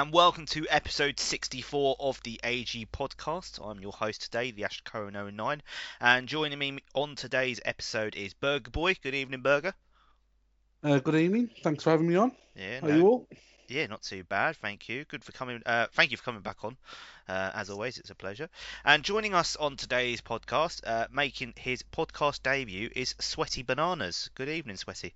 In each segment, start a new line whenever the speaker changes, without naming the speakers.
Hello and welcome to episode 64 of the AG podcast. I'm your host today, the Ash Cohen 09, and joining me on today's episode is Burger Boy. Good evening, Burger.
Uh, good evening. Thanks for having me on.
Yeah,
How
no-
are you all?
yeah, not too bad. Thank you. Good for coming. Uh, thank you for coming back on. Uh, as always, it's a pleasure. And joining us on today's podcast, uh, making his podcast debut, is Sweaty Bananas. Good evening, Sweaty.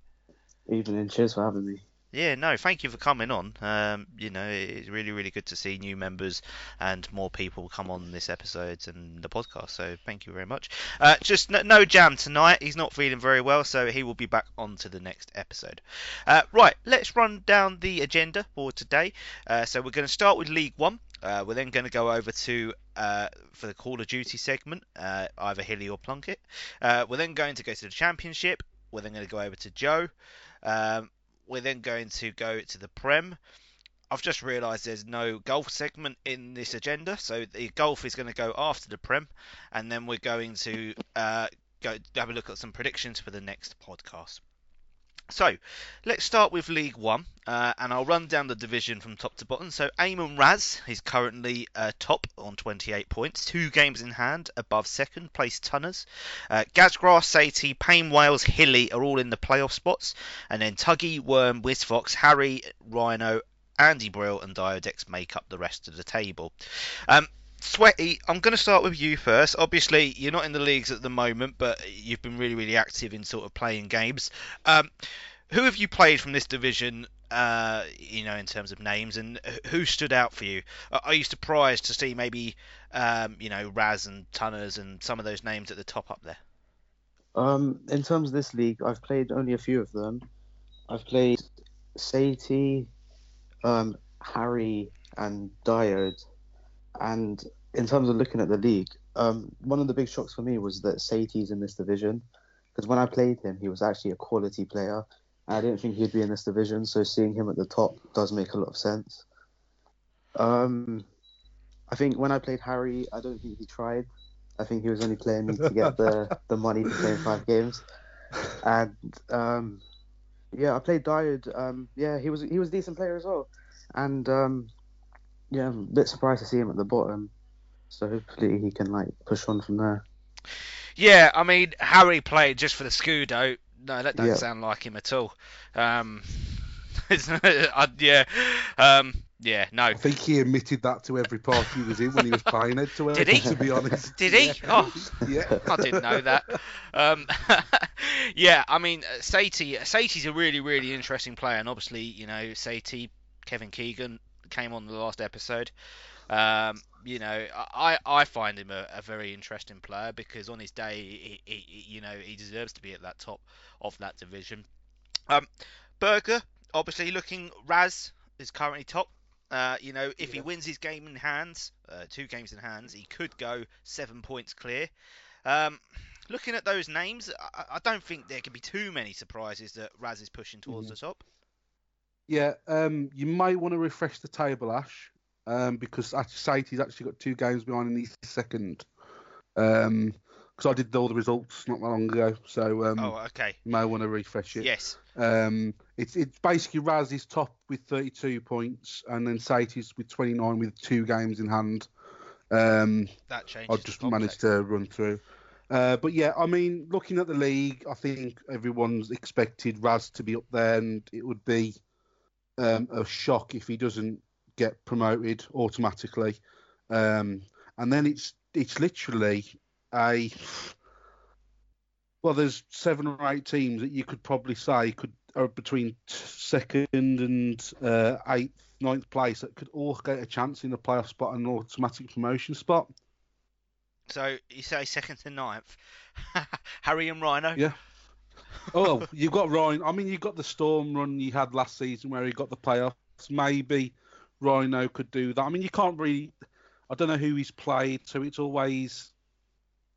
Evening, cheers for having me.
Yeah, no, thank you for coming on. Um, you know, it's really, really good to see new members and more people come on this episode and the podcast. So thank you very much. Uh, just no, no jam tonight. He's not feeling very well, so he will be back on to the next episode. Uh, right, let's run down the agenda for today. Uh, so we're going to start with League One. Uh, we're then going to go over to uh, for the Call of Duty segment, uh, either Hilly or Plunkett. Uh, we're then going to go to the Championship. We're then going to go over to Joe. Um, we're then going to go to the Prem. I've just realised there's no golf segment in this agenda, so the golf is going to go after the Prem, and then we're going to uh, go have a look at some predictions for the next podcast. So, let's start with League One, uh, and I'll run down the division from top to bottom. So, Eamon Raz is currently uh, top on 28 points, two games in hand above second place Tunners. Uh, Gazgrass, Satie, Payne, Wales, Hilly are all in the playoff spots, and then Tuggy, Worm, Wisfox, Harry, Rhino, Andy Brill, and Diodex make up the rest of the table. Um, Sweaty, I'm going to start with you first. Obviously, you're not in the leagues at the moment, but you've been really, really active in sort of playing games. Um, who have you played from this division? Uh, you know, in terms of names, and who stood out for you? Are you surprised to see maybe, um, you know, Raz and Tunners and some of those names at the top up there?
Um, in terms of this league, I've played only a few of them. I've played Satie, um, Harry, and Diode. And in terms of looking at the league, um, one of the big shocks for me was that Satie's in this division. Because when I played him, he was actually a quality player. I didn't think he'd be in this division, so seeing him at the top does make a lot of sense. Um, I think when I played Harry, I don't think he tried. I think he was only playing me to get the, the money for playing five games. And um, yeah, I played Diode. Um, yeah, he was he was a decent player as well. And um, yeah, I'm a bit surprised to see him at the bottom. So hopefully he can like push on from there.
Yeah, I mean Harry played just for the Scudo. No, that doesn't
Yeah.
sound like him at all. Um, I, yeah, um, yeah, no.
I think he admitted that to every party he was in when he was playing head to head.
Did he?
To be honest.
Did he? Oh,
Yeah.
I didn't know that. Um, yeah, I mean, uh, Satie, Satie's a really, really interesting player, and obviously, you know, Satie, Kevin Keegan came on the last episode. Um, you know, I, I find him a, a very interesting player because on his day, he, he, you know, he deserves to be at that top of that division. Um, Berger, obviously, looking Raz is currently top. Uh, you know, if he wins his game in hands, uh, two games in hands, he could go seven points clear. Um, looking at those names, I, I don't think there can be too many surprises that Raz is pushing towards
Mhm.
the top.
Yeah, um, you might want to refresh the table, Ash, um, because Satie's actually got two games behind and he's second. Um, because I did all the results not that long ago, so um,
oh, okay.
you may want to refresh it.
Yes.
Um, it's it's basically Raz is top with 32 points, and then Satie's with 29 with two games in hand. Um,
That changes.
I just managed to run through. Uh, but yeah, I mean, looking at the league, I think everyone's expected Raz to be up there, and it would be um, a shock if he doesn't get promoted automatically. Um, and then it's it's literally a well, there's seven or eight teams that you could probably say could are between second and uh, eighth, ninth place that could all get a chance in the playoff spot and an automatic promotion spot.
So you say second to ninth. Harry and Rhino.
Yeah. Oh, you've got Ryan. I mean, you've got the storm run you had last season where he got the playoffs. Maybe Rhino could do that. I mean, you can't really. I don't know who he's played, so it's always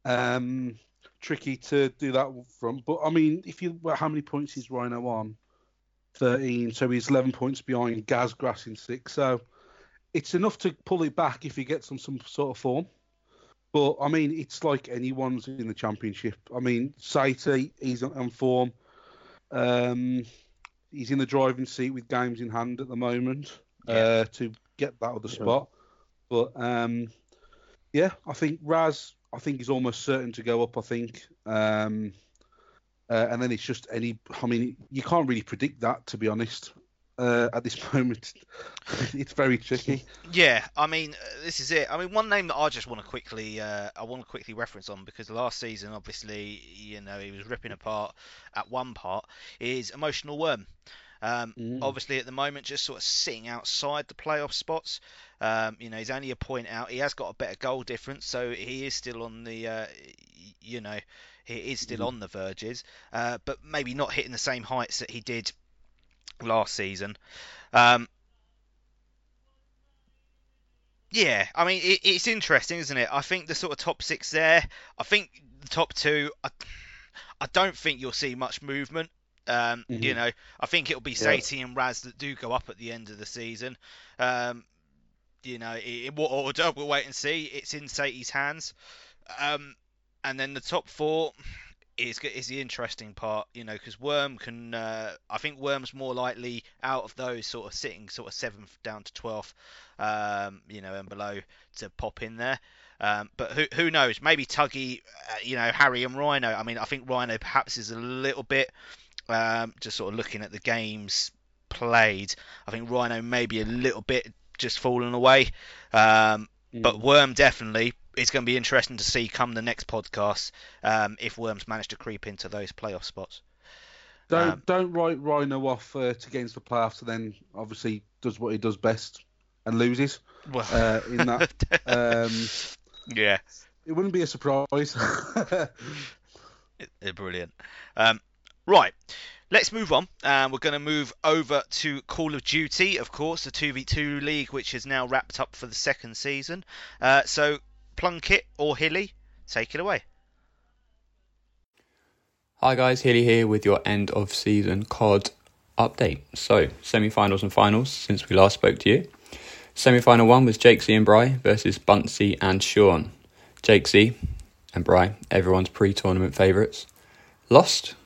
um, tricky to do that from. But I mean, if you how many points is Rhino on? Thirteen. So he's eleven points behind Gazgrass in six. So it's enough to pull it back if he gets on some sort of form. But I mean, it's like anyone's in the championship. I mean, Satie, he's on- form. Um, he's in the driving seat with games in hand at the moment. uh, to get that other
Yeah.
spot. But um, yeah, I think Raz, I think he's almost certain to go up. I think, um, uh, and then it's just any. I mean, you can't really predict that to be honest. Uh, at this moment, it's very tricky.
Yeah, I mean, uh, this is it. I mean, one name that I just want to quickly, uh, I want to quickly reference on because last season, obviously, you know, he was ripping apart at one part. Is emotional worm. Um,
Mm.
obviously, at the moment, just sort of sitting outside the playoff spots. Um, you know, he's only a point out. He has got a better goal difference, so he is still on the, uh, you know, he is still
Mhm.
on the verges, uh, but maybe not hitting the same heights that he did last season. Um, yeah, I mean, it, it's interesting, isn't it? I think the sort of top six there. I think the top two. I, I don't think you'll see much movement. Um, You
Mhm.
know, I think it'll be
Yeah.
And Raz that do go up at the end of the season. Um, you know, in what order we'll wait and see. It's in Satie's hands. Um, and then the top four is is the interesting part, you know, because Worm can. Uh, I think Worm's more likely out of those sort of sitting sort of seventh down to twelfth, um, you know, and below to pop in there. Um, but who who knows? Maybe Tuggy, uh, you know, Harry and Rhino. I mean, I think Rhino perhaps is a little bit um, just sort of looking at the games played. I think Rhino maybe a little bit just fallen away. Um, but Worm definitely is going to be interesting to see come the next podcast um, if Worms manage to creep into those playoff spots.
Don't
Um,
don't write Rhino off uh, to get into the playoffs, and then obviously does what he does best and loses
Well,
uh, in that. um,
yeah,
it wouldn't be a surprise.
brilliant. Um, right, let's move on. Um, we're going to move over to Call of Duty, of course, the 2v2 league, which is now wrapped up for the second season. Uh, so, Plunkett or Hilly, take it away.
Hi guys, Hilly here with your end of season COD update. So, semi finals and finals since we last spoke to you. Semi final one was Jake Z and Bry versus Bunsey and Sean. Jake Z and Bry, everyone's pre tournament favourites, lost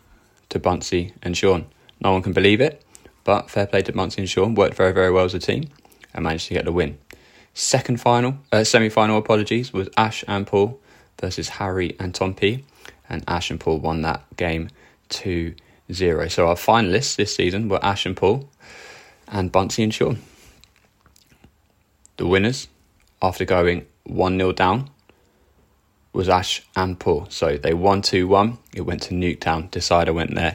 to Bunsey and Sean. No one can believe it, but fair play to Bunsey and Sean, worked very, very well as a team and managed to get the win. Second final, uh, semi final, apologies, was Ash and Paul versus Harry and Tom P and Ash and Paul won that game 2 0. So our finalists this season were Ash and Paul and Bunsey and Sean. The winners, after going 1 0 down, was Ash and Paul. So they won 2 1. It went to Nuketown. Decider went there.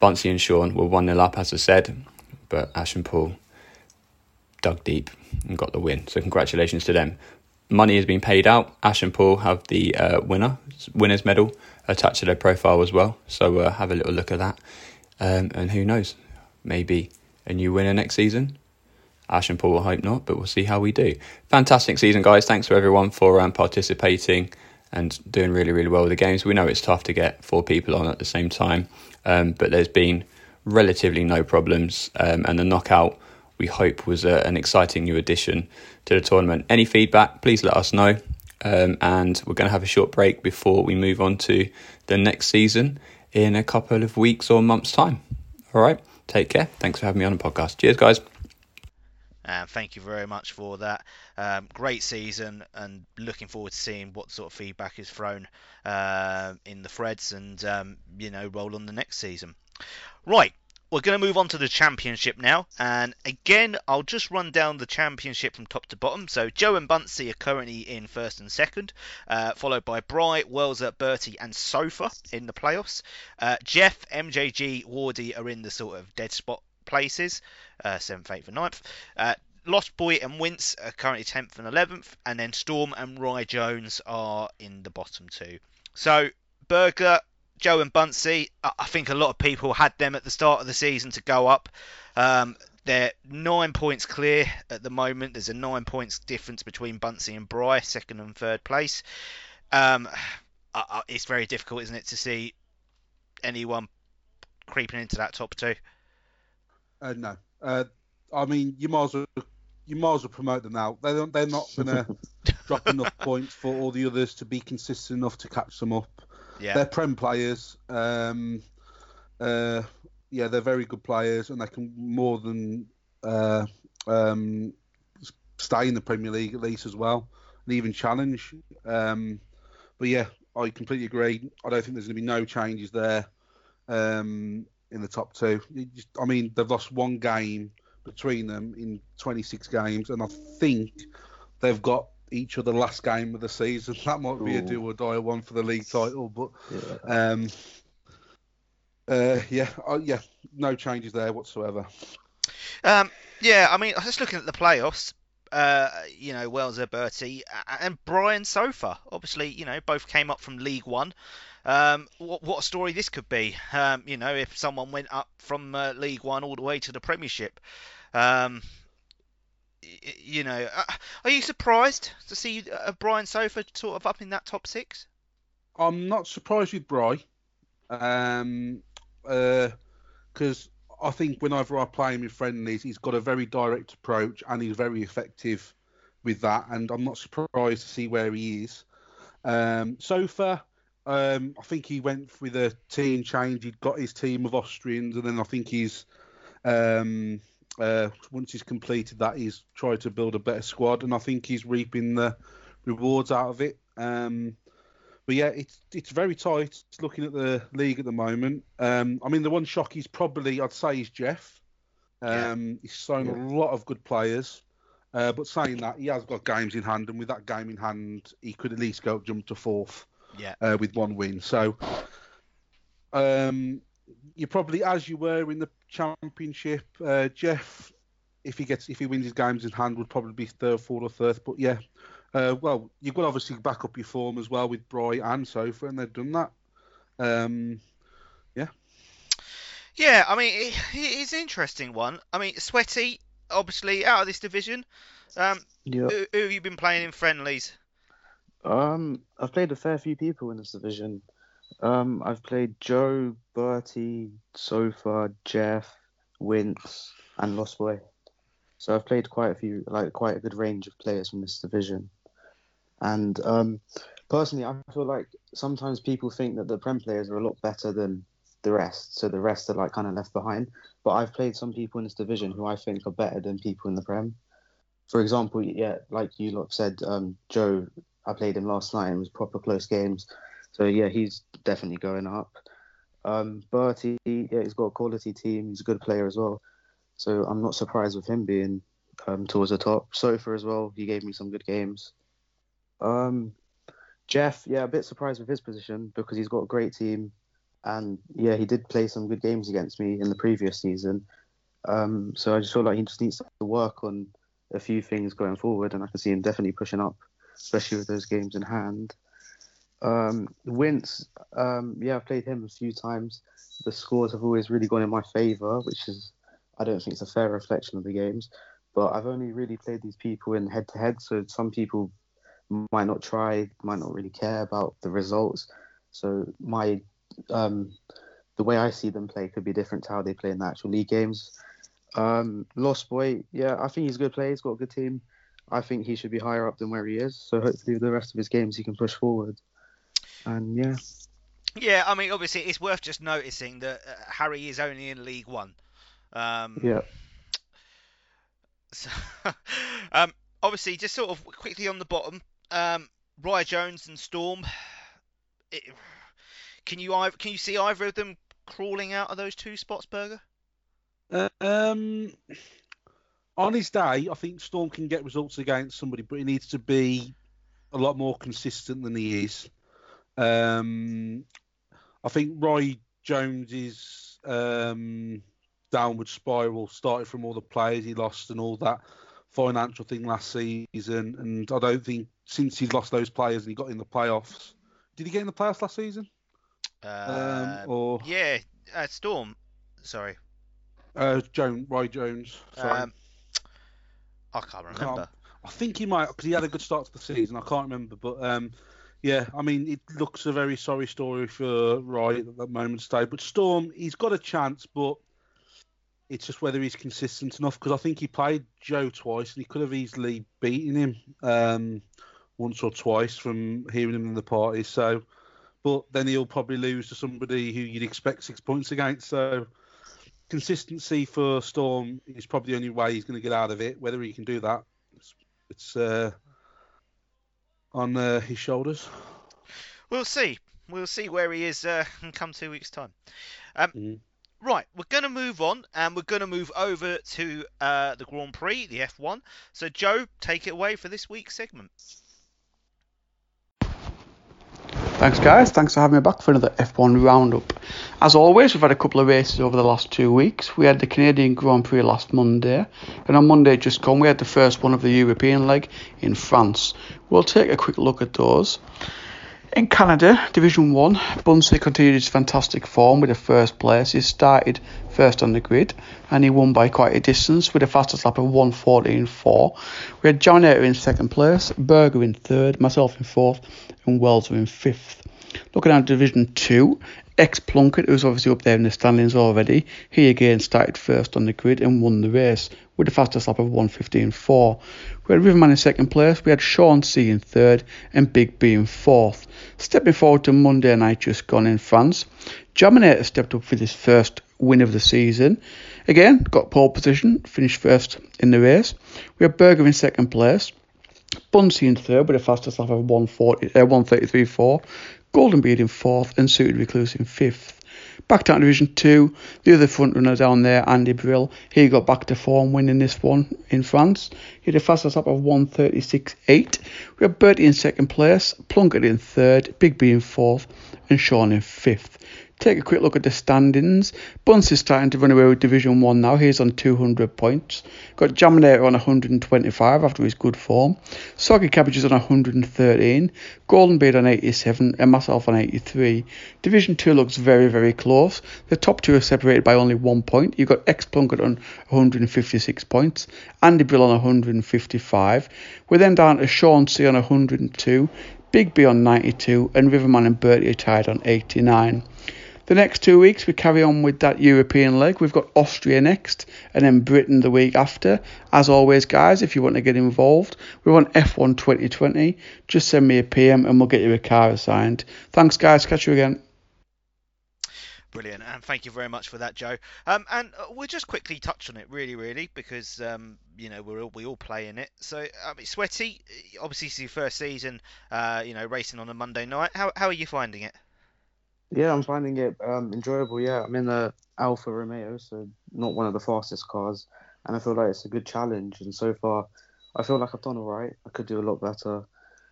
Bunsey and Sean were 1 0 up, as I said, but Ash and Paul dug deep and got the win. So congratulations to them money has been paid out. Ash and Paul have the uh, winner winners medal attached to their profile as well. So uh, have a little look at that. Um, and who knows, maybe a new winner next season. Ash and Paul will hope not, but we'll see how we do. Fantastic season, guys. Thanks for everyone for um, participating and doing really, really well with the games. We know it's tough to get four people on at the same time, um, but there's been relatively no problems. Um, and the knockout, we hope, was uh, an exciting new addition to the tournament. Any feedback, please let us know. Um, and we're going to have a short break before we move on to the next season in a couple of weeks or months' time. All right, take care. Thanks for having me on the podcast. Cheers, guys.
And thank you very much for that. Um, great season, and looking forward to seeing what sort of feedback is thrown uh, in the threads, and um, you know, roll on the next season. Right, we're going to move on to the championship now, and again, I'll just run down the championship from top to bottom. So Joe and Bunsey are currently in first and second, uh, followed by Bry, Welser, Bertie, and Sofa in the playoffs. Uh, Jeff, MJG, Wardy are in the sort of dead spot places, uh, 7th, 8th, and 9th. Uh, Lost Boy and Wince are currently 10th and 11th, and then Storm and Rye Jones are in the bottom two. So, Burger, Joe and Bunsey, I think a lot of people had them at the start of the season to go up. Um, they're nine points clear at the moment. There's a nine points difference between Bunsey and Bry, second and third place. Um, I- I- it's very difficult, isn't it, to see anyone creeping into that top two?
Uh, no. Uh, I mean, you might as well you might as well promote them now. They don't, they're not going to drop enough points for all the others to be consistent enough to catch them up.
Yeah.
They're prem players. Um, uh, yeah, they're very good players, and they can more than uh, um, stay in the Premier League at least as well, and even challenge. Um, but yeah, I completely agree. I don't think there's going to be no changes there um, in the top two. Just, I mean, they've lost one game between them in 26 games, and I think they've got each other last game of the season. That might be a do or die one for the league title, but yeah, um, uh, yeah, uh, yeah, no changes there whatsoever.
Um, yeah, I mean, just looking at the playoffs. Uh, you know, Welser Bertie and Brian Sofa. Obviously, you know, both came up from League One. Um, what, what a story this could be. Um, you know, if someone went up from uh, League One all the way to the Premiership. Um, you know, uh, are you surprised to see uh, Brian Sofa sort of up in that top six?
I'm not surprised with Bry, um, because I think whenever I play him in friendlies, he's got a very direct approach and he's very effective with that. And I'm not surprised to see where he is. Um, Sofa, um, I think he went with a team change. He'd got his team of Austrians, and then I think he's um, uh, once he's completed that, he's tried to build a better squad, and I think he's reaping the rewards out of it. Um, but yeah, it's it's very tight. Looking at the league at the moment. Um, I mean, the one shock is probably I'd say is Jeff. Um, yeah. He's shown yeah. a lot of good players. Uh, but saying that, he has got games in hand, and with that game in hand, he could at least go jump to fourth.
Yeah.
Uh, with one win, so um, you're probably as you were in the championship. Uh, Jeff, if he gets if he wins his games in hand, would probably be third, fourth, or third. But yeah, uh, well, you've got to obviously back up your form as well with Bry and Sofa, and they've done that. Um, yeah.
Yeah, I mean, it, it's an interesting one. I mean, Sweaty, obviously out of this division. Um,
yeah.
who, who, have you been playing in friendlies?
Um, I've played a fair few people in this division. Um, I've played Joe, Bertie, Sofa, Jeff, Wince, and Lost Boy. So I've played quite a few, like quite a good range of players from this division. And um, personally, I feel like sometimes people think that the Prem players are a lot better than the rest, so the rest are like kind of left behind. But I've played some people in this division who I think are better than people in the Prem. For example, yeah, like you lot said, um, Joe, I played him last night it was proper close games. So yeah, he's definitely going up. Um, Bertie, yeah, he's got a quality team. He's a good player as well. So I'm not surprised with him being um, towards the top. Sofa as well. He gave me some good games. Um, Jeff, yeah, a bit surprised with his position because he's got a great team, and yeah, he did play some good games against me in the previous season. Um, so I just feel like he just needs to work on a few things going forward, and I can see him definitely pushing up, especially with those games in hand. Um, Wince, um, yeah, I've played him a few times. The scores have always really gone in my favour, which is, I don't think it's a fair reflection of the games. But I've only really played these people in head to head, so some people might not try, might not really care about the results. So my um, the way I see them play could be different to how they play in the actual league games. Um, Lost Boy, yeah, I think he's a good player. He's got a good team. I think he should be higher up than where he is. So hopefully, the rest of his games he can push forward. And yeah.
Yeah, I mean, obviously, it's worth just noticing that uh, Harry is only in League One. Um,
yeah.
So, um, obviously, just sort of quickly on the bottom, um, Rye Jones and Storm. It, can you can you see either of them crawling out of those two spots, Berger?
Uh, um, on his day, I think Storm can get results against somebody, but he needs to be a lot more consistent than he is. Um, I think Roy Jones's um, downward spiral started from all the players he lost and all that financial thing last season, and I don't think since he's lost those players and he got in the playoffs. Did he get in the playoffs last season?
Uh, um, or yeah, uh, Storm. Sorry.
Uh, Jones, Roy Jones. Sorry. Um,
I can't remember. I, can't,
I think he might because he had a good start to the season. I can't remember, but um, yeah, I mean, it looks a very sorry story for Roy at that moment stage. But Storm, he's got a chance, but it's just whether he's consistent enough because I think he played Joe twice and he could have easily beaten him um, once or twice from hearing him in the party. So, but then he'll probably lose to somebody who you'd expect six points against. So, consistency for Storm is probably the only way he's going to get out of it. Whether he can do that, it's, it's uh, on uh, his shoulders.
We'll see. We'll see where he is uh, in come two weeks' time. Um,
Mhm.
Right, we're going to move on and we're going to move over to uh, the Grand Prix, the F1. So, Joe, take it away for this week's segment.
Thanks, guys. Thanks for having me back for another F1 roundup. As always, we've had a couple of races over the last two weeks. We had the Canadian Grand Prix last Monday, and on Monday just gone, we had the first one of the European leg in France. We'll take a quick look at those. In Canada, Division 1, Bunsey continued his fantastic form with a first place. He started first on the grid and he won by quite a distance with a fastest lap of 114.4. We had Jaminator in second place, Berger in third, myself in fourth, and Welser in fifth. Looking at Division 2, ex Plunkett, who's obviously up there in the standings already, he again started first on the grid and won the race with a fastest lap of 115.4. We had Riverman in second place, we had Sean C in third, and Big B in fourth. Stepping forward to Monday night just gone in France, Jaminator stepped up for his first win of the season. Again, got pole position, finished first in the race. We had Berger in second place. Bunsey in third with a fastest lap of 140, uh, 133.4. Goldenbeard in fourth and Suited Recluse in fifth. Back down to Division 2, the other front runner down there, Andy Brill, he got back to form winning this one in France. He had a fastest lap of 136.8. We had Bertie in second place, Plunkett in third, Big B in fourth, and Sean in fifth. Take a quick look at the standings. Bunce is starting to run away with Division 1 now. He's on 200 points. Got Jaminator on 125 after his good form. Soggy Cabbages on 113. Golden Beard on 87 and myself on 83. Division 2 looks very, very close. The top two are separated by only one point. You've got X Plunkett on 156 points. Andy Brill on 155. We're then down to Sean C on 102. Big B on 92 and Riverman and Bertie are tied on 89. The next two weeks we carry on with that European leg. We've got Austria next and then Britain the week after. As always, guys, if you want to get involved, we're on F1 2020. Just send me a PM and we'll get you a car assigned. Thanks, guys. Catch you again.
Brilliant, and thank you very much for that, Joe. Um, and uh, we'll just quickly touch on it, really, really, because um, you know we're all, we all play in it. So, I mean, sweaty. Obviously, it's your first season. Uh, you know, racing on a Monday night. How how are you finding it?
Yeah, I'm finding it um, enjoyable. Yeah, I'm in the Alfa Romeo, so not one of the fastest cars, and I feel like it's a good challenge. And so far, I feel like I've done all right. I could do a lot better. A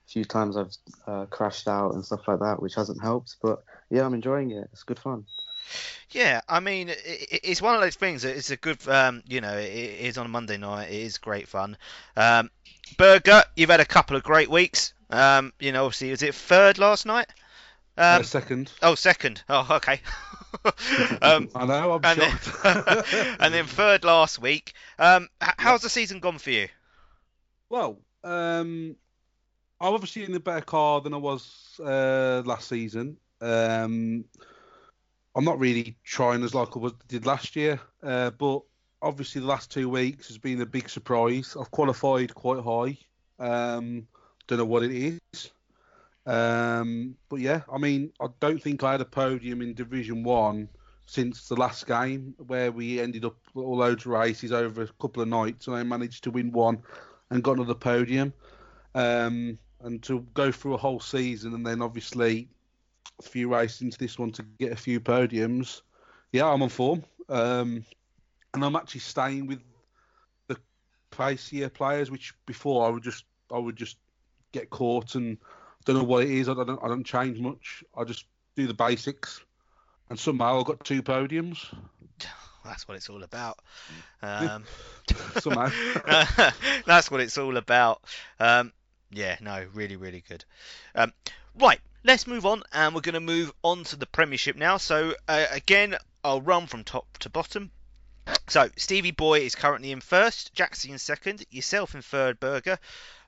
few times I've uh, crashed out and stuff like that, which hasn't helped. But yeah, I'm enjoying it. It's good fun.
Yeah, I mean, it, it- it's one of those things. It's a good, um, you know, it, is on a Monday night. It is great fun. Um, Berger, you've had a couple of great weeks. Um, you know, obviously, was it third last night?
Uh,
Um,
second.
oh, second. Oh, okay. um,
I know, I'm
and then, and then third last week. Um, h- how's the season gone for you?
Well, um, I'm obviously in a better car than I was uh, last season. Um, I'm not really trying as like I was, did last year, uh, but obviously the last two weeks has been a big surprise. I've qualified quite high. Um, don't know what it is. Um, but yeah, I mean, I don't think I had a podium in Division One since the last game where we ended up all loads of races over a couple of nights, and I managed to win one and got another podium. Um, and to go through a whole season and then obviously a few races into this one to get a few podiums, yeah, I'm on form. Um, and I'm actually staying with the pacier players, which before I would just I would just get caught and don't know what it is. I don't I don't change much. I just do the basics, and somehow I got two podiums.
That's what it's all about. Um,
Somehow.
that's what it's all about. Um, yeah, no, really, really good. Um, right, let's move on, and we're going to move on to the Premiership now. So uh, again, I'll run from top to bottom. So Stevie Boy is currently in first, Jackson in second, yourself in third, Burger,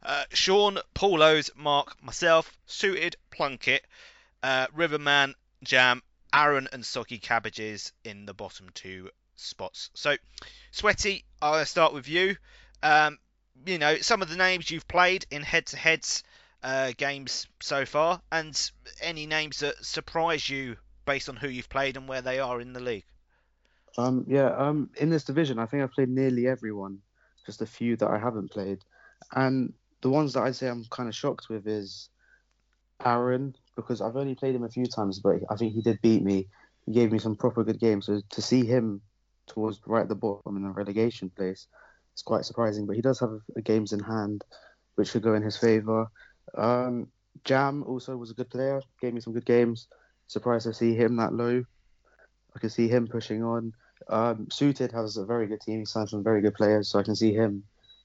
uh, Sean, Paulos, Mark, myself, Suited, Plunkett, uh, Riverman, Jam, Aaron, and Soggy Cabbages in the bottom two spots. So, Sweaty, I'll start with you. Um, you know, some of the names you've played in head-to-heads uh, games so far, and any names that surprise you based on who you've played and where they are in the league.
Um, yeah, um, in this division, I think I've played nearly everyone. Just a few that I haven't played, and the ones that I'd say I'm kind of shocked with is Aaron because I've only played him a few times, but I think he did beat me. He gave me some proper good games. So to see him towards right at the bottom in the relegation place, it's quite surprising. But he does have games in hand, which should go in his favour. Um, Jam also was a good player, gave me some good games. Surprised to see him that low. I can see him pushing on. Um, Suited has a very good team. He signed some very good players, so I can see him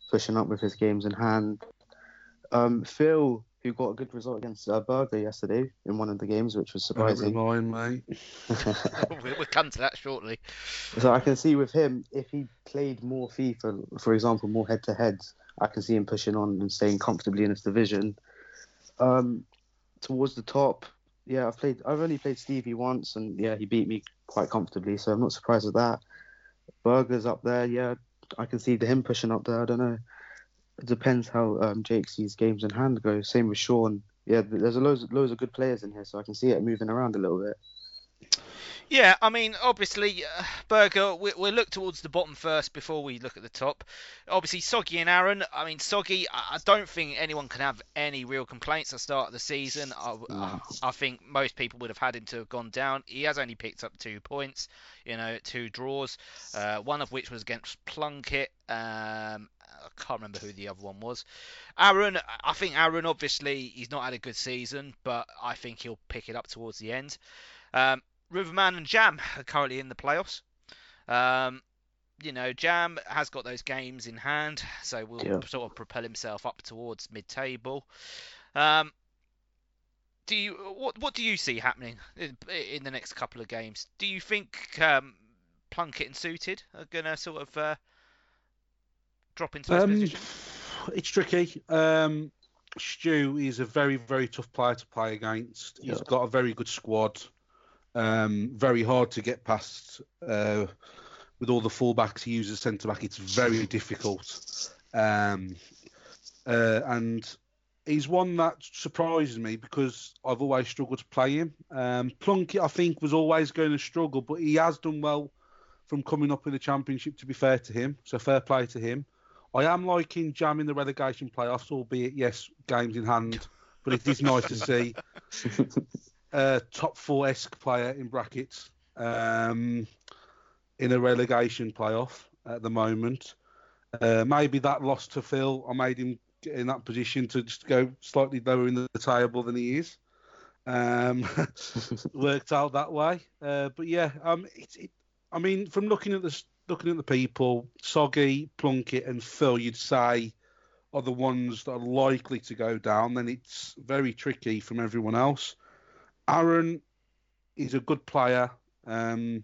pushing up with his games in hand. Um, Phil, who got a good result against uh, Berger yesterday in one of the games, which was surprising.
Never mind, mate.
we'll we'll come to that shortly.
so I can see with him, if he played more FIFA, for example, more head to heads, I can see him pushing on and staying comfortably in his division. Um, towards the top, yeah, I've played. I've only played Stevie once, and yeah, he beat me quite comfortably, so I'm not surprised at that. Burger's up there, yeah, I can see him pushing up there. I don't know. It depends how um, sees games in hand go. Same with Sean. Yeah, there's a loads, loads of good players in here, so I can see it moving around a little bit.
Yeah, I mean, obviously, uh, Berger, we, we'll look towards the bottom first before we look at the top. Obviously, Soggy and Aaron. I mean, Soggy, I I don't think anyone can have any real complaints at the start of the season. I, I, I think most people would have had him to have gone down. He has only picked up two points, you know, two draws, uh, one of which was against Plunkett. Um, I can't remember who the other one was. Aaron, I think Aaron, obviously, he's not had a good season, but I think he'll pick it up towards the end. Um, Riverman and Jam are currently in the playoffs. Um, you know, Jam has got those games in hand, so will
Yeah.
sort of propel himself up towards mid-table. Um, do you what what do you see happening in, in the next couple of games? Do you think um, Plunkett and Suited are gonna sort of uh, drop into those
Um,
positions?
it's tricky. Um, Stu is a very, very tough player to play against. He's
Yeah.
got a very good squad. Um, very hard to get past. Uh, with all the fullbacks he uses centre back, it's very difficult. Um, uh, and he's one that surprises me because I've always struggled to play him. Um, Plunkett, I think, was always going to struggle, but he has done well from coming up in the championship. To be fair to him, so fair play to him. I am liking jamming the relegation playoffs, albeit yes, games in hand. But it is nice to see a top four esque player in brackets um, in a relegation playoff at the moment. Uh, maybe that loss to Phil, I made him get in that position to just go slightly lower in the table than he is. Um, worked out that way. Uh, but yeah, um, it, it, I mean, from looking at the looking at the people, Soggy, Plunkett, and Phil, you'd say are the ones that are likely to go down. Then it's very tricky from everyone else. Aaron is a good player. Um,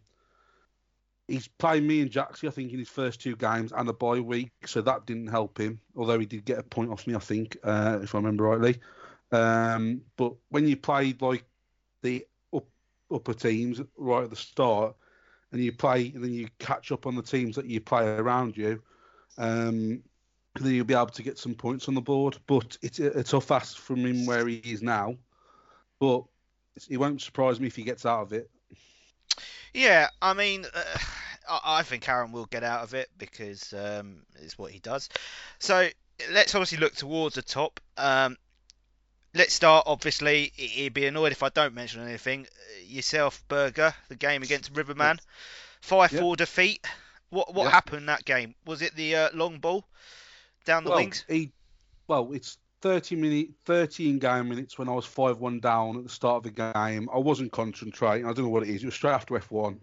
he's played me and Jaxie, I think, in his first two games and a bye week, so that didn't help him. Although he did get a point off me, I think, uh, if I remember rightly. Um, but when you played like the up, upper teams right at the start, and you play, and then you catch up on the teams that you play around you, um, then you'll be able to get some points on the board. But it's a, a tough ask from him where he is now. But it won't surprise me if he gets out of it.
Yeah, I mean, uh, I I think Aaron will get out of it because um, it's what he does. So let's obviously look towards the top. Um, let's start. Obviously, he- he'd be annoyed if I don't mention anything. Uh, Yourself, Berger, the game against Riverman, five four defeat. What what
Yep.
happened that game? Was it the uh, long ball down the
well,
wings?
He, well, it's 30 minute, 13 game minutes when I was 5 1 down at the start of the game. I wasn't concentrating. I don't know what it is. It was straight after F1.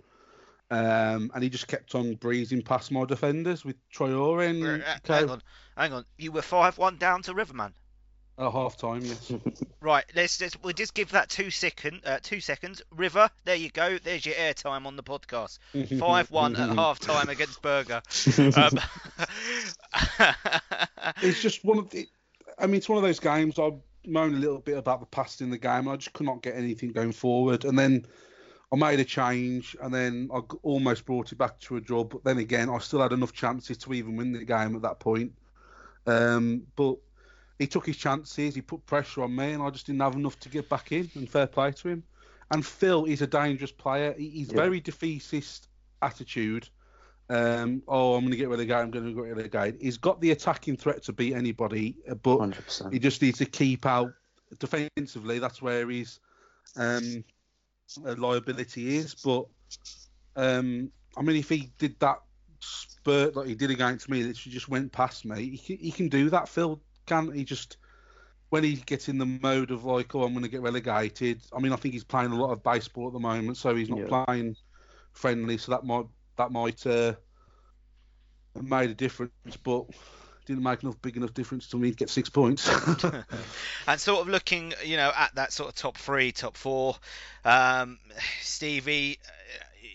Um, and he just kept on breezing past my defenders with Traore and
Uh, hang on, hang on. You were five one down to Riverman.
at half time. Yes.
Right, let's just we'll just give that two second uh, two seconds. River, there you go. There's your airtime on the podcast. Five one at half time against Berger. Um,
it's just one of the. I mean, it's one of those games. I moan a little bit about the past in the game. I just could not get anything going forward, and then I made a change, and then I almost brought it back to a draw. But then again, I still had enough chances to even win the game at that point. Um, but he took his chances. He put pressure on me, and I just didn't have enough to get back in. And fair play to him. And Phil is a dangerous player. He's
Yeah.
very defeatist attitude. Um, oh, I'm going to get relegated. I'm going to get relegated. He's got the attacking threat to beat anybody, uh, but
100%.
he just needs to keep out defensively. That's where his um, uh, liability is. But um, I mean, if he did that spurt like he did against me, that just went past me, he can, he can do that. Phil can't. he just when he gets in the mode of like, oh, I'm going to get relegated. I mean, I think he's playing a lot of baseball at the moment, so he's not
Yeah.
playing friendly. So that might that might uh, have made a difference, but didn't make enough big enough difference to me to get six points.
and sort of looking, you know, at that sort of top three, top four, um, Stevie, uh,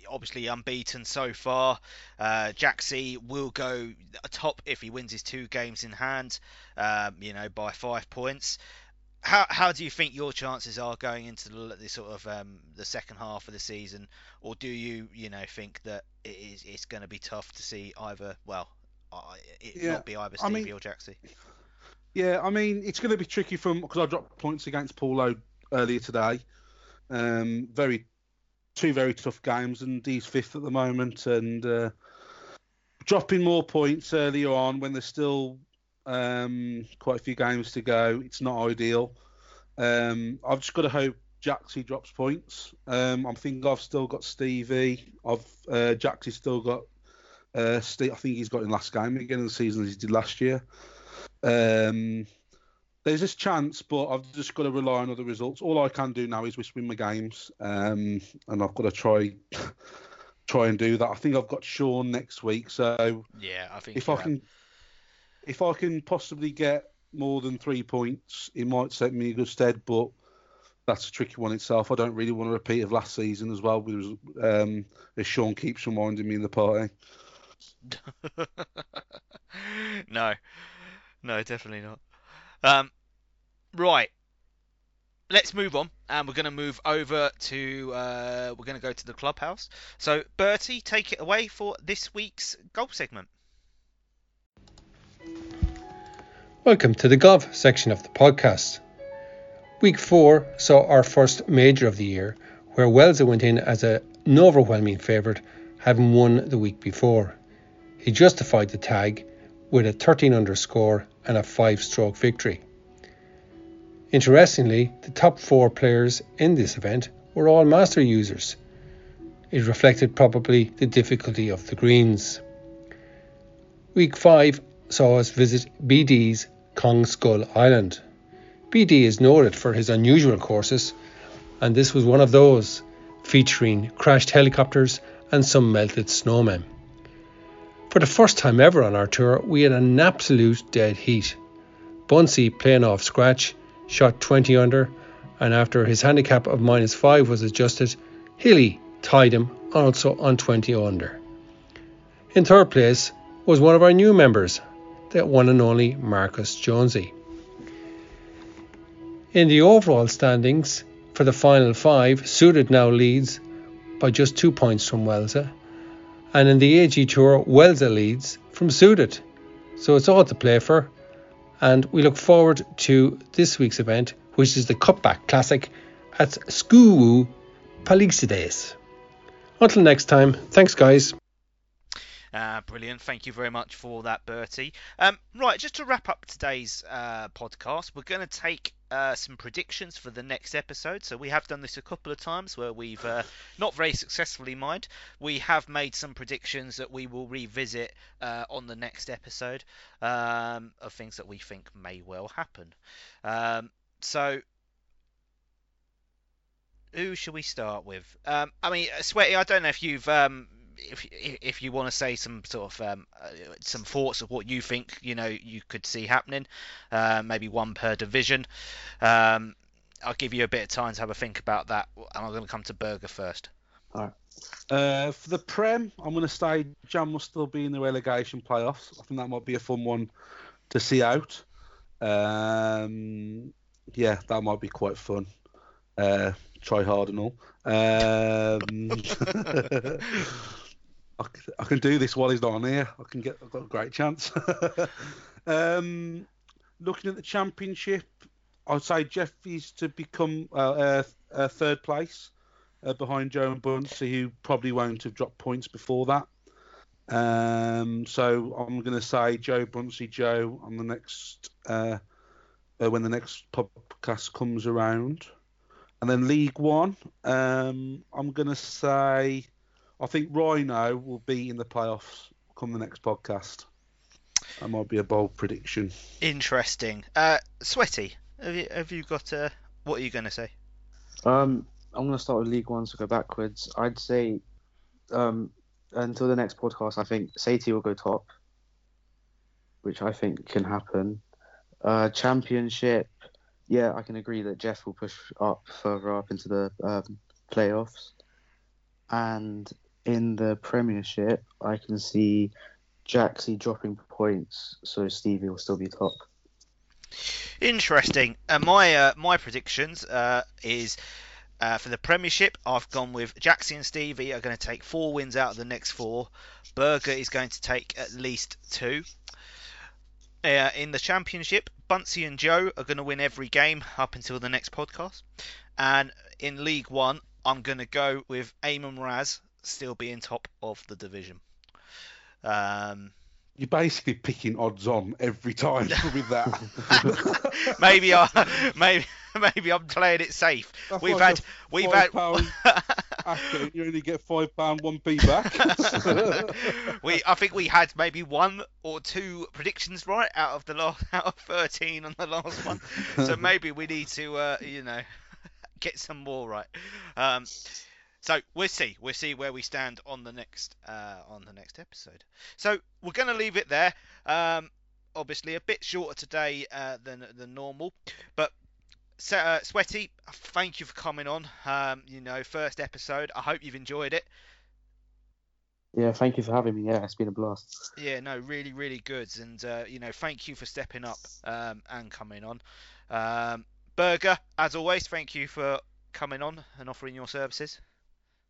obviously unbeaten so far. Uh, Jaxie will go top if he wins his two games in hand, um, you know, by five points. How, how do you think your chances are going into the, the sort of um, the second half of the season, or do you you know think that it is it's going to be tough to see either well, it
Yeah,
not be either
I
Stevie
mean-
or Jaxie?
Yeah, I mean it's going to be tricky from because I dropped points against Paulo earlier today. Um, very two very tough games, and he's fifth at the moment, and uh, dropping more points earlier on when there's still um, quite a few games to go. It's not ideal. Um, I've just got to hope Jaxie drops points. Um, I think I've still got Stevie. I've uh, Jaxie's still got. Uh, Steve, I think he's got in last game again in the season as he did last year. Um, there's this chance, but I've just got to rely on other results. All I can do now is just win my games, um, and I've got to try try and do that. I think I've got Sean next week, so
Yeah, I think
if I can if I can possibly get more than three points, it might set me in good stead. But that's a tricky one itself. I don't really want to repeat of last season as well, because um, as Sean keeps reminding me in the party.
no, no, definitely not. Um, right, let's move on, and we're going to move over to uh, we're going to go to the clubhouse. So, Bertie, take it away for this week's golf segment.
Welcome to the golf section of the podcast. Week 4 saw our first major of the year, where Welser went in as an overwhelming favourite, having won the week before. He justified the tag with a 13 under score and a 5 stroke victory. Interestingly, the top four players in this event were all master users. It reflected probably the difficulty of the greens. Week 5 saw us visit BD's Kong Skull Island. BD is noted for his unusual courses, and this was one of those, featuring crashed helicopters and some melted snowmen. For the first time ever on our tour, we had an absolute dead heat. Bunsey, playing off scratch, shot 20 under, and after his handicap of minus 5 was adjusted, Hilly tied him also on 20 under. In third place was one of our new members, the one and only Marcus Jonesy. In the overall standings for the final five, Suited now leads by just two points from Welser, and in the AG Tour, Welser leads from Suited. So it's all to play for, and we look forward to this week's event, which is the Cutback Classic at Skuu Palixides. Until next time, thanks guys.
Uh, brilliant. Thank you very much for that, Bertie. Um, right, just to wrap up today's uh, podcast, we're going to take uh, some predictions for the next episode. So we have done this a couple of times where we've uh, not very successfully, mind. We have made some predictions that we will revisit uh, on the next episode um, of things that we think may well happen. Um, so who should we start with? Um, I mean, Sweaty. I don't know if you've um, if if you want to say some sort of um, uh, some thoughts of what you think you know you could see happening, uh, maybe one per division. Um, I'll give you a bit of time to have a think about that, and I'm going to come to Burger first.
Uh, for the Prem, I'm going to say Jam will still be in the relegation playoffs. I think that might be a fun one to see out. Um, yeah, that might be quite fun. Uh, try hard and all. Um, I, I can do this while he's not on here. I can get. I've got a great chance. um, looking at the championship, I'd say Jeffy's to become uh, uh, uh, third place. uh, behind Joe and Bunsey, who probably won't have dropped points before that. Um, so I'm going to say Joe Bunsey Joe on the next uh, uh, when the next podcast comes around, and then League One. Um, I'm going to say I think Rhino will be in the playoffs come the next podcast. That might be a bold prediction.
Interesting. Uh, Sweaty, have you have you got uh, what are you going to say?
Um, I'm going to start with League One, so go backwards. I'd say um, until the next podcast, I think Satie will go top, which I think can happen. Uh, championship, yeah, I can agree that Jeff will push up further up into the um, playoffs. And in the Premiership, I can see Jaxie dropping points, so Stevie will still be top.
Interesting. Uh, my uh, my predictions uh, is uh, for the Premiership. I've gone with Jaxie and Stevie are going to take four wins out of the next four. Berger is going to take at least two. Uh, in the Championship, Bunsey and Joe are going to win every game up until the next podcast. And in League One, I'm going to go with Eamon Raz still being top of the division. Um,
You're basically picking odds on every time with that.
maybe I maybe maybe I'm playing it safe.
That's
we've
like
had we've had
After you only get five pound one p back.
we I think we had maybe one or two predictions right out of the last out of 13 on the last one. So maybe we need to uh, you know get some more right. Um, so we'll see. We'll see where we stand on the next uh, on the next episode. So we're going to leave it there. Um, obviously a bit shorter today uh, than than normal, but uh, Sweaty, thank you for coming on. Um, you know, first episode. I hope you've enjoyed it.
Yeah, thank you for having me. Yeah, it's been a blast.
Yeah, no, really, really good. And uh, you know, thank you for stepping up um, and coming on. Um, Berger, as always, thank you for coming on and offering your services.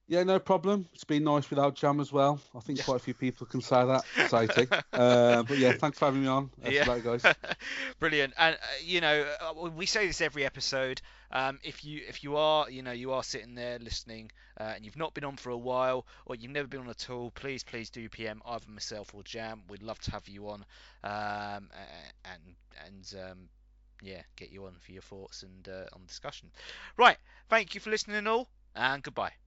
Yeah, no problem. It's been nice without Jam as well. I think quite a few people can say that. Exciting. uh, but yeah, thanks for having me on. That's
Yeah.
it, guys.
Brilliant. And uh, you know, uh, we say this every episode. Um, if you if you are you know you are sitting there listening uh, and you've not been on for a while or you've never been on at all, please please do PM either myself or Jam. We'd love to have you on. Um, and and um, yeah, get you on for your thoughts and uh, on discussion. Right. Thank you for listening and all, and goodbye.